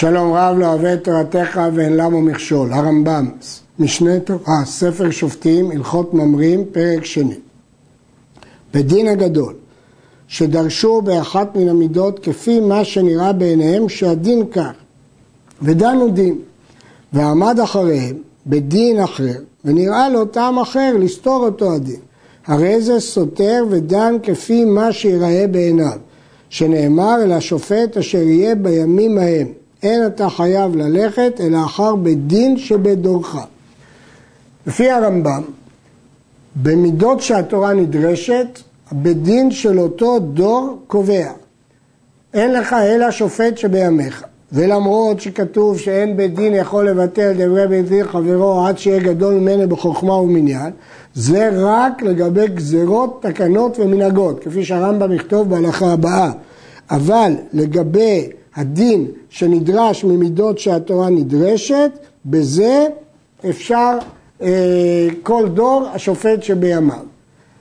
שלום רב לא אוהב את תורתך ואין למה מכשול. הרמב"ם, משנה תורה, ספר שופטים, הלכות ממרים, פרק שני. בדין הגדול, שדרשו באחת מן המידות כפי מה שנראה בעיניהם שהדין כך, ודנו דין, ועמד אחריהם בדין אחר, ונראה לו טעם אחר לסתור אותו הדין. הרי זה סותר ודן כפי מה שיראה בעיניו, שנאמר אל השופט אשר יהיה בימים ההם, אין אתה חייב ללכת אלא אחר בדין שבדורך. לפי הרמב"ם, במידות שהתורה נדרשת, בדין של אותו דור קובע. אין לך אלא שופט שבימיך. ולמרות שכתוב שאין בית דין יכול לבטל דברי בית דין חברו עד שיהיה גדול ממנו בחוכמה ומניין, זה רק לגבי גזרות, תקנות ומנהגות, כפי שהרמב"ם יכתוב בהלכה הבאה. אבל לגבי הדין שנדרש ממידות שהתורה נדרשת, בזה אפשר אה, כל דור השופט שבימיו.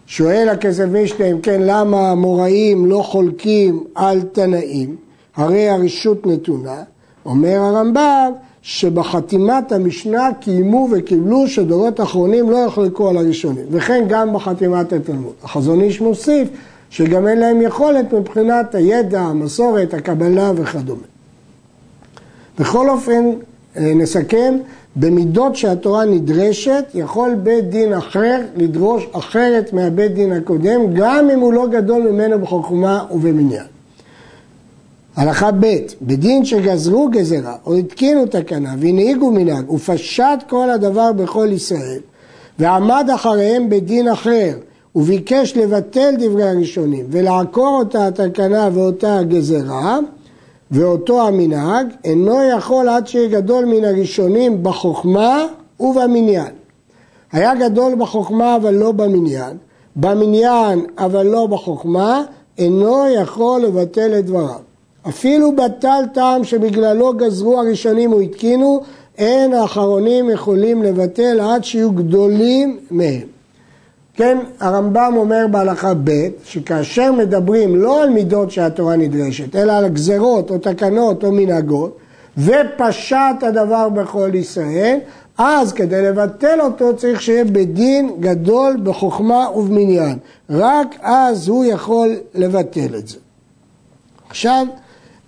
שואל הכסף אם כן למה המוראים לא חולקים על תנאים, הרי הרשות נתונה, אומר הרמב"ם שבחתימת המשנה קיימו וקיבלו שדורות אחרונים לא יחלקו על הראשונים, וכן גם בחתימת התלמוד. החזון איש מוסיף שגם אין להם יכולת מבחינת הידע, המסורת, הקבלה וכדומה. בכל אופן, אה, נסכם, במידות שהתורה נדרשת, יכול בית דין אחר לדרוש אחרת מהבית דין הקודם, גם אם הוא לא גדול ממנו בחוכמה ובמניין. הלכה ב' בדין שגזרו גזרה או התקינו תקנה והנהיגו מנהג ופשט כל הדבר בכל ישראל ועמד אחריהם בדין אחר וביקש לבטל דברי הראשונים ולעקור אותה התקנה ואותה הגזרה ואותו המנהג אינו יכול עד שיהיה גדול מן הראשונים בחוכמה ובמניין. היה גדול בחוכמה אבל לא במניין, במניין אבל לא בחוכמה, אינו יכול לבטל את דבריו. אפילו בטל טעם שבגללו גזרו הראשונים והתקינו, אין האחרונים יכולים לבטל עד שיהיו גדולים מהם. כן, הרמב"ם אומר בהלכה ב' שכאשר מדברים לא על מידות שהתורה נדרשת, אלא על גזרות או תקנות או מנהגות, ופשט הדבר בכל ישראל, אז כדי לבטל אותו צריך שיהיה בדין גדול בחוכמה ובמניין. רק אז הוא יכול לבטל את זה. עכשיו,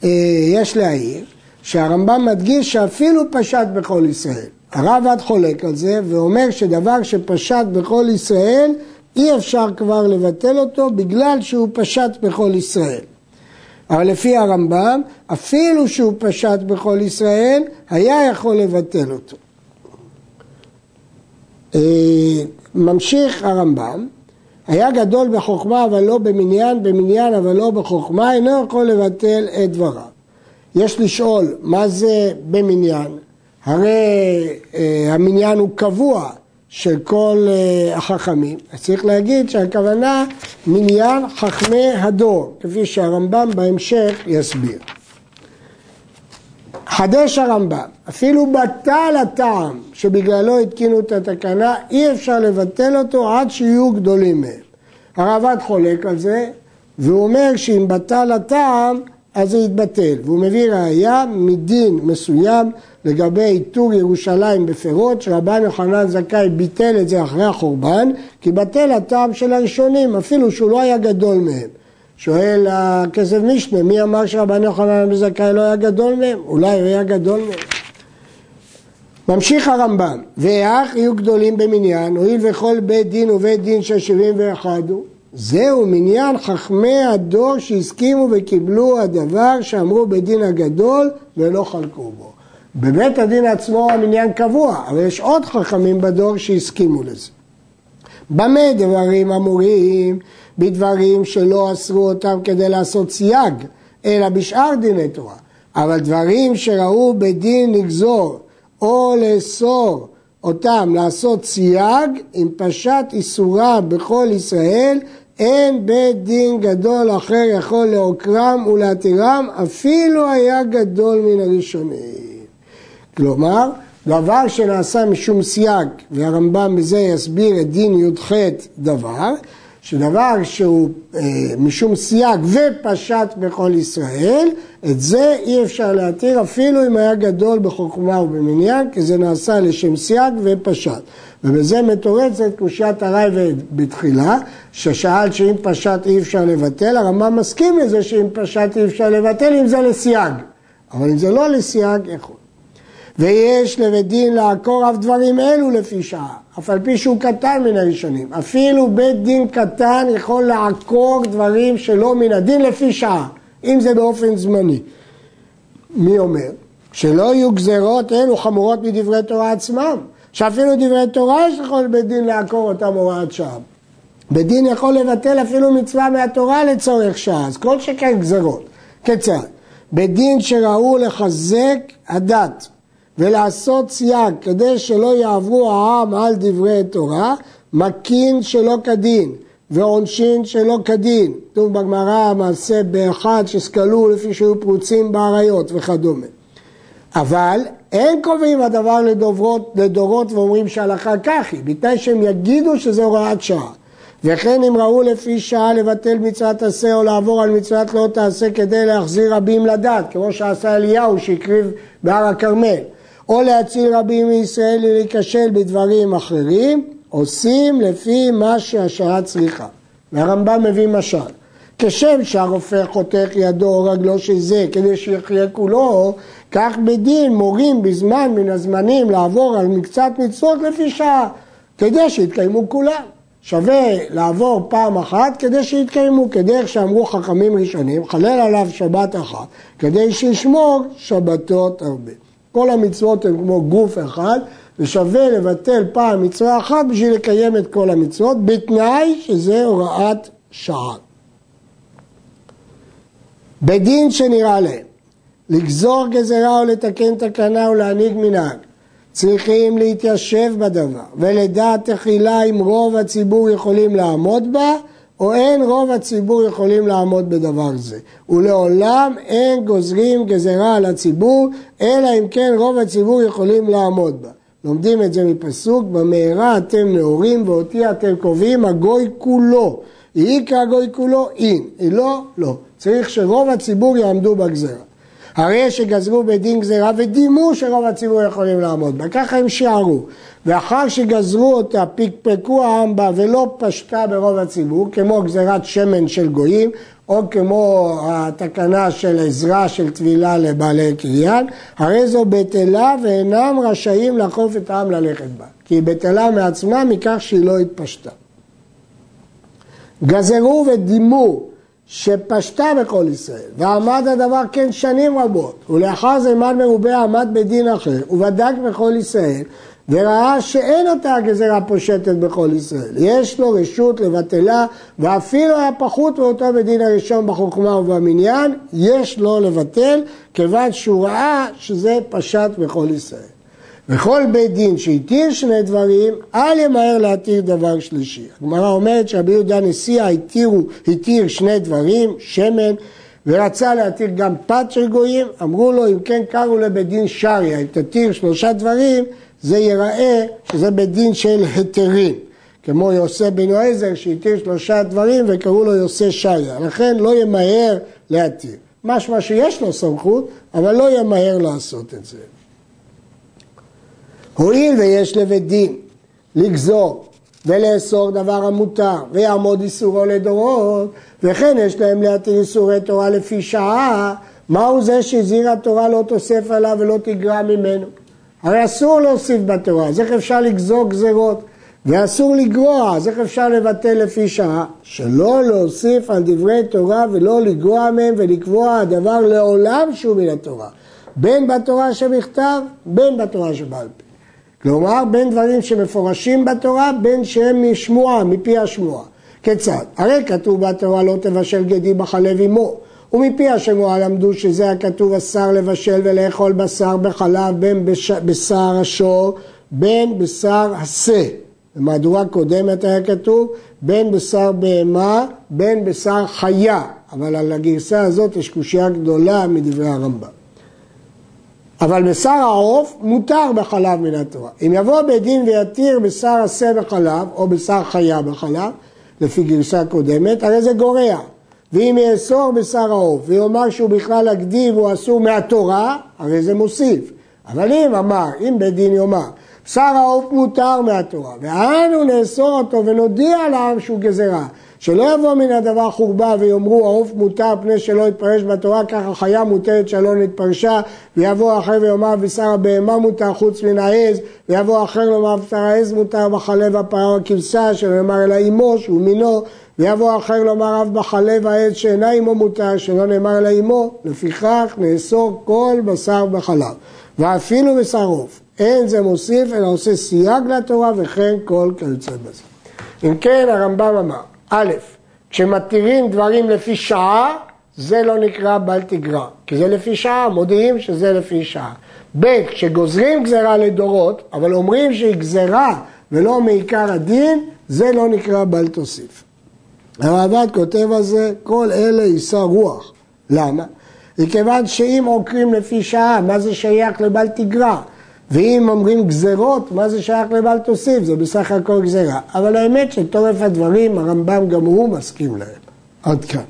אה, יש להעיר שהרמב"ם מדגיש שאפילו פשט בכל ישראל. הרב עד חולק על זה ואומר שדבר שפשט בכל ישראל אי אפשר כבר לבטל אותו בגלל שהוא פשט בכל ישראל. אבל לפי הרמב"ם, אפילו שהוא פשט בכל ישראל, היה יכול לבטל אותו. אה, ממשיך הרמב"ם, היה גדול בחוכמה אבל לא במניין, במניין אבל לא בחוכמה, אינו יכול לבטל את דבריו. יש לשאול, מה זה במניין? הרי אה, המניין הוא קבוע של כל אה, החכמים, אז צריך להגיד שהכוונה מניין חכמי הדור, כפי שהרמב"ם בהמשך יסביר. חדש הרמב"ם, אפילו בטל הטעם שבגללו התקינו את התקנה, אי אפשר לבטל אותו עד שיהיו גדולים מהם. הרעב"ד חולק על זה, והוא אומר שאם בטל הטעם, אז זה יתבטל. והוא מביא ראייה מדין מסוים לגבי עיטור ירושלים בפירות, שרבן יוחנן זכאי ביטל את זה אחרי החורבן, כי בטל הטעם של הראשונים, אפילו שהוא לא היה גדול מהם. שואל הכסף משנה, מי אמר שרבן יוחנן זכאי לא היה גדול מהם? אולי הוא היה גדול מהם. ממשיך הרמב"ם, ואך יהיו גדולים במניין, הואיל וכל בית דין ובית דין של שבעים ואחד הוא, זהו מניין חכמי הדור שהסכימו וקיבלו הדבר שאמרו בדין הגדול ולא חלקו בו. בבית הדין עצמו המניין קבוע, אבל יש עוד חכמים בדור שהסכימו לזה. במה דברים אמורים? בדברים שלא אסרו אותם כדי לעשות סייג, אלא בשאר דיני תורה. אבל דברים שראו בדין לגזור או לאסור אותם לעשות סייג, אם פשט איסורה בכל ישראל, אין בית דין גדול אחר יכול לעוקרם ולהתירם, אפילו היה גדול מן הראשונים. כלומר, דבר שנעשה משום סייג, והרמב"ם בזה יסביר את דין י"ח דבר, שדבר שהוא אה, משום סייג ופשט בכל ישראל, את זה אי אפשר להתיר אפילו אם היה גדול בחוכמה ובמניין, כי זה נעשה לשם סייג ופשט. ובזה מתורצת קושיית הרייבד בתחילה, ששאל שאם פשט אי אפשר לבטל, הרמב"ם מסכים לזה שאם פשט אי אפשר לבטל, אם זה לסייג. אבל אם זה לא לסייג, יכול. ויש לבית דין לעקור אף דברים אלו לפי שעה, אף על פי שהוא קטן מן הראשונים. אפילו בית דין קטן יכול לעקור דברים שלא מן הדין לפי שעה, אם זה באופן זמני. מי אומר? שלא יהיו גזרות אלו חמורות מדברי תורה עצמם, שאפילו דברי תורה יש לכל בית דין לעקור אותם הוראת שעה. בית דין יכול לבטל אפילו מצווה מהתורה לצורך שעה, אז כל שכן גזרות. כיצד? בית דין שראו לחזק הדת ולעשות סייג כדי שלא יעברו העם על דברי תורה, מקין שלא כדין ועונשין שלא כדין. כתוב בגמרא מעשה באחד שסקלו לפי שהיו פרוצים באריות וכדומה. אבל אין קובעים הדבר לדוברות, לדורות ואומרים שהלכה כך היא, בתנאי שהם יגידו שזה הוראת שעה. וכן אם ראו לפי שעה לבטל מצוות עשה או לעבור על מצוות לא תעשה כדי להחזיר רבים לדת, כמו שעשה אליהו שהקריב בהר הכרמל. או להציל רבים מישראל להיכשל בדברים אחרים, עושים לפי מה שהשעה צריכה. והרמב"ם מביא משל. כשם שהרופא חותך ידו או רגלו של זה כדי שיחיה כולו, כך בדין מורים בזמן מן הזמנים לעבור על מקצת מצוות לפי שעה, כדי שיתקיימו כולם. שווה לעבור פעם אחת כדי שיתקיימו, כדרך שאמרו חכמים ראשונים, חלל עליו שבת אחת, כדי שישמור שבתות הרבה. כל המצוות הן כמו גוף אחד, ושווה לבטל פעם מצווה אחת בשביל לקיים את כל המצוות, בתנאי שזה הוראת שעה. בדין שנראה להם, לגזור גזרה או לתקן תקנה ולהנהיג מנהג, צריכים להתיישב בדבר, ולדעת תחילה אם רוב הציבור יכולים לעמוד בה, או אין רוב הציבור יכולים לעמוד בדבר זה. ולעולם אין גוזרים גזרה על הציבור, אלא אם כן רוב הציבור יכולים לעמוד בה. לומדים את זה מפסוק, במהרה אתם נאורים ואותי אתם קובעים, הגוי כולו. יהי כהגוי כולו. אם לא, לא. צריך שרוב הציבור יעמדו בגזרה. הרי שגזרו בדין גזירה ודימו שרוב הציבור יכולים לעמוד בה, ככה הם שיערו. ואחר שגזרו אותה פקפקו העם בה ולא פשטה ברוב הציבור, כמו גזירת שמן של גויים, או כמו התקנה של עזרה של טבילה לבעלי קריין, הרי זו בטלה ואינם רשאים לאכוף את העם ללכת בה, כי היא בטלה מעצמה מכך שהיא לא התפשטה. גזרו ודימו שפשטה בכל ישראל, ועמד הדבר כן שנים רבות, ולאחר זמן מרובה עמד בדין אחר, ובדק בכל ישראל, וראה שאין אותה הגזרה פושטת בכל ישראל. יש לו רשות לבטלה, ואפילו היה פחות מאותו בדין הראשון בחוכמה ובמניין, יש לו לבטל, כיוון שהוא ראה שזה פשט בכל ישראל. וכל בית דין שהתיר שני דברים, אל ימהר להתיר דבר שלישי. הגמרא אומרת שרבי יהודה נשיאה התיר שני דברים, שמן, ורצה להתיר גם פת של גויים, אמרו לו אם כן קראו לבית דין שריה, אם תתיר שלושה דברים, זה ייראה שזה בית דין של היתרים. כמו יוסף בן יועזר שהתיר שלושה דברים וקראו לו יוסף שריה, לכן לא ימהר להתיר. משמע שיש לו סמכות, אבל לא ימהר לעשות את זה. הואיל ויש לבית דין לגזור ולאסור דבר המותר ויעמוד איסורו לדורות וכן יש להם להתיר איסורי תורה לפי שעה מהו זה שהזהיר התורה לא תוסף עליו ולא תגרע ממנו? הרי אסור להוסיף בתורה אז איך אפשר לגזור גזרות? ואסור לגרוע אז איך אפשר לבטל לפי שעה? שלא להוסיף על דברי תורה ולא לגרוע מהם ולקבוע הדבר לעולם שהוא מן התורה בין בתורה שבכתב בין בתורה שבעל פה כלומר, בין דברים שמפורשים בתורה, בין שהם משמועה, מפי השמועה. כיצד? הרי כתוב בתורה לא תבשל גדי בחלב עמו, ומפי השמועה למדו שזה הכתוב אסר לבשל ולאכול בשר בחלב בין בש... בשר השור, בין בשר השה. במהדורה קודמת היה כתוב בין בשר בהמה, בין בשר חיה, אבל על הגרסה הזאת יש קושייה גדולה מדברי הרמב"ם. אבל בשר העוף מותר בחלב מן התורה. אם יבוא בית דין ויתיר בשר השה בחלב, או בשר חיה בחלב, לפי גרסה קודמת, הרי זה גורע. ואם יאסור בשר העוף ויאמר שהוא בכלל הגדי והוא אסור מהתורה, הרי זה מוסיף. אבל אם אמר, אם בית דין יאמר, בשר העוף מותר מהתורה, ואנו נאסור אותו ונודיע לעם שהוא גזרה, שלא יבוא מן הדבר חורבה ויאמרו העוף מותר פני שלא יתפרש בתורה, ככה חיה מותרת שלא נתפרשה, ויבוא אחר ויאמר בשר הבהמה מותר חוץ מן העז, ויבוא אחר לומר בשר העז מותר בחלב הפרה הכבשה, שלא נאמר אלא אמו שהוא מינו, ויבוא אחר לומר אף בחלב העז שאינה אמו מותר, שלא נאמר אלא אמו, לפיכך נאסור כל בשר בחלב, ואפילו בשר עוף. אין זה מוסיף אלא עושה סייג לתורה וכן כל כיוצא בזה. אם כן הרמב"ם אמר א', כשמתירים דברים לפי שעה, זה לא נקרא בל תגרע, כי זה לפי שעה, מודיעים שזה לפי שעה. ב', כשגוזרים גזרה לדורות, אבל אומרים שהיא גזרה ולא מעיקר הדין, זה לא נקרא בל תוסיף. הרעב"ד כותב על זה, כל אלה יישא רוח. למה? מכיוון שאם עוקרים לפי שעה, מה זה שייך לבל תגרע? ואם אומרים גזרות, מה זה שייך לבל תוסיף? זה בסך הכל גזרה. אבל האמת שתורף הדברים, הרמב"ם גם הוא מסכים להם. עד כאן.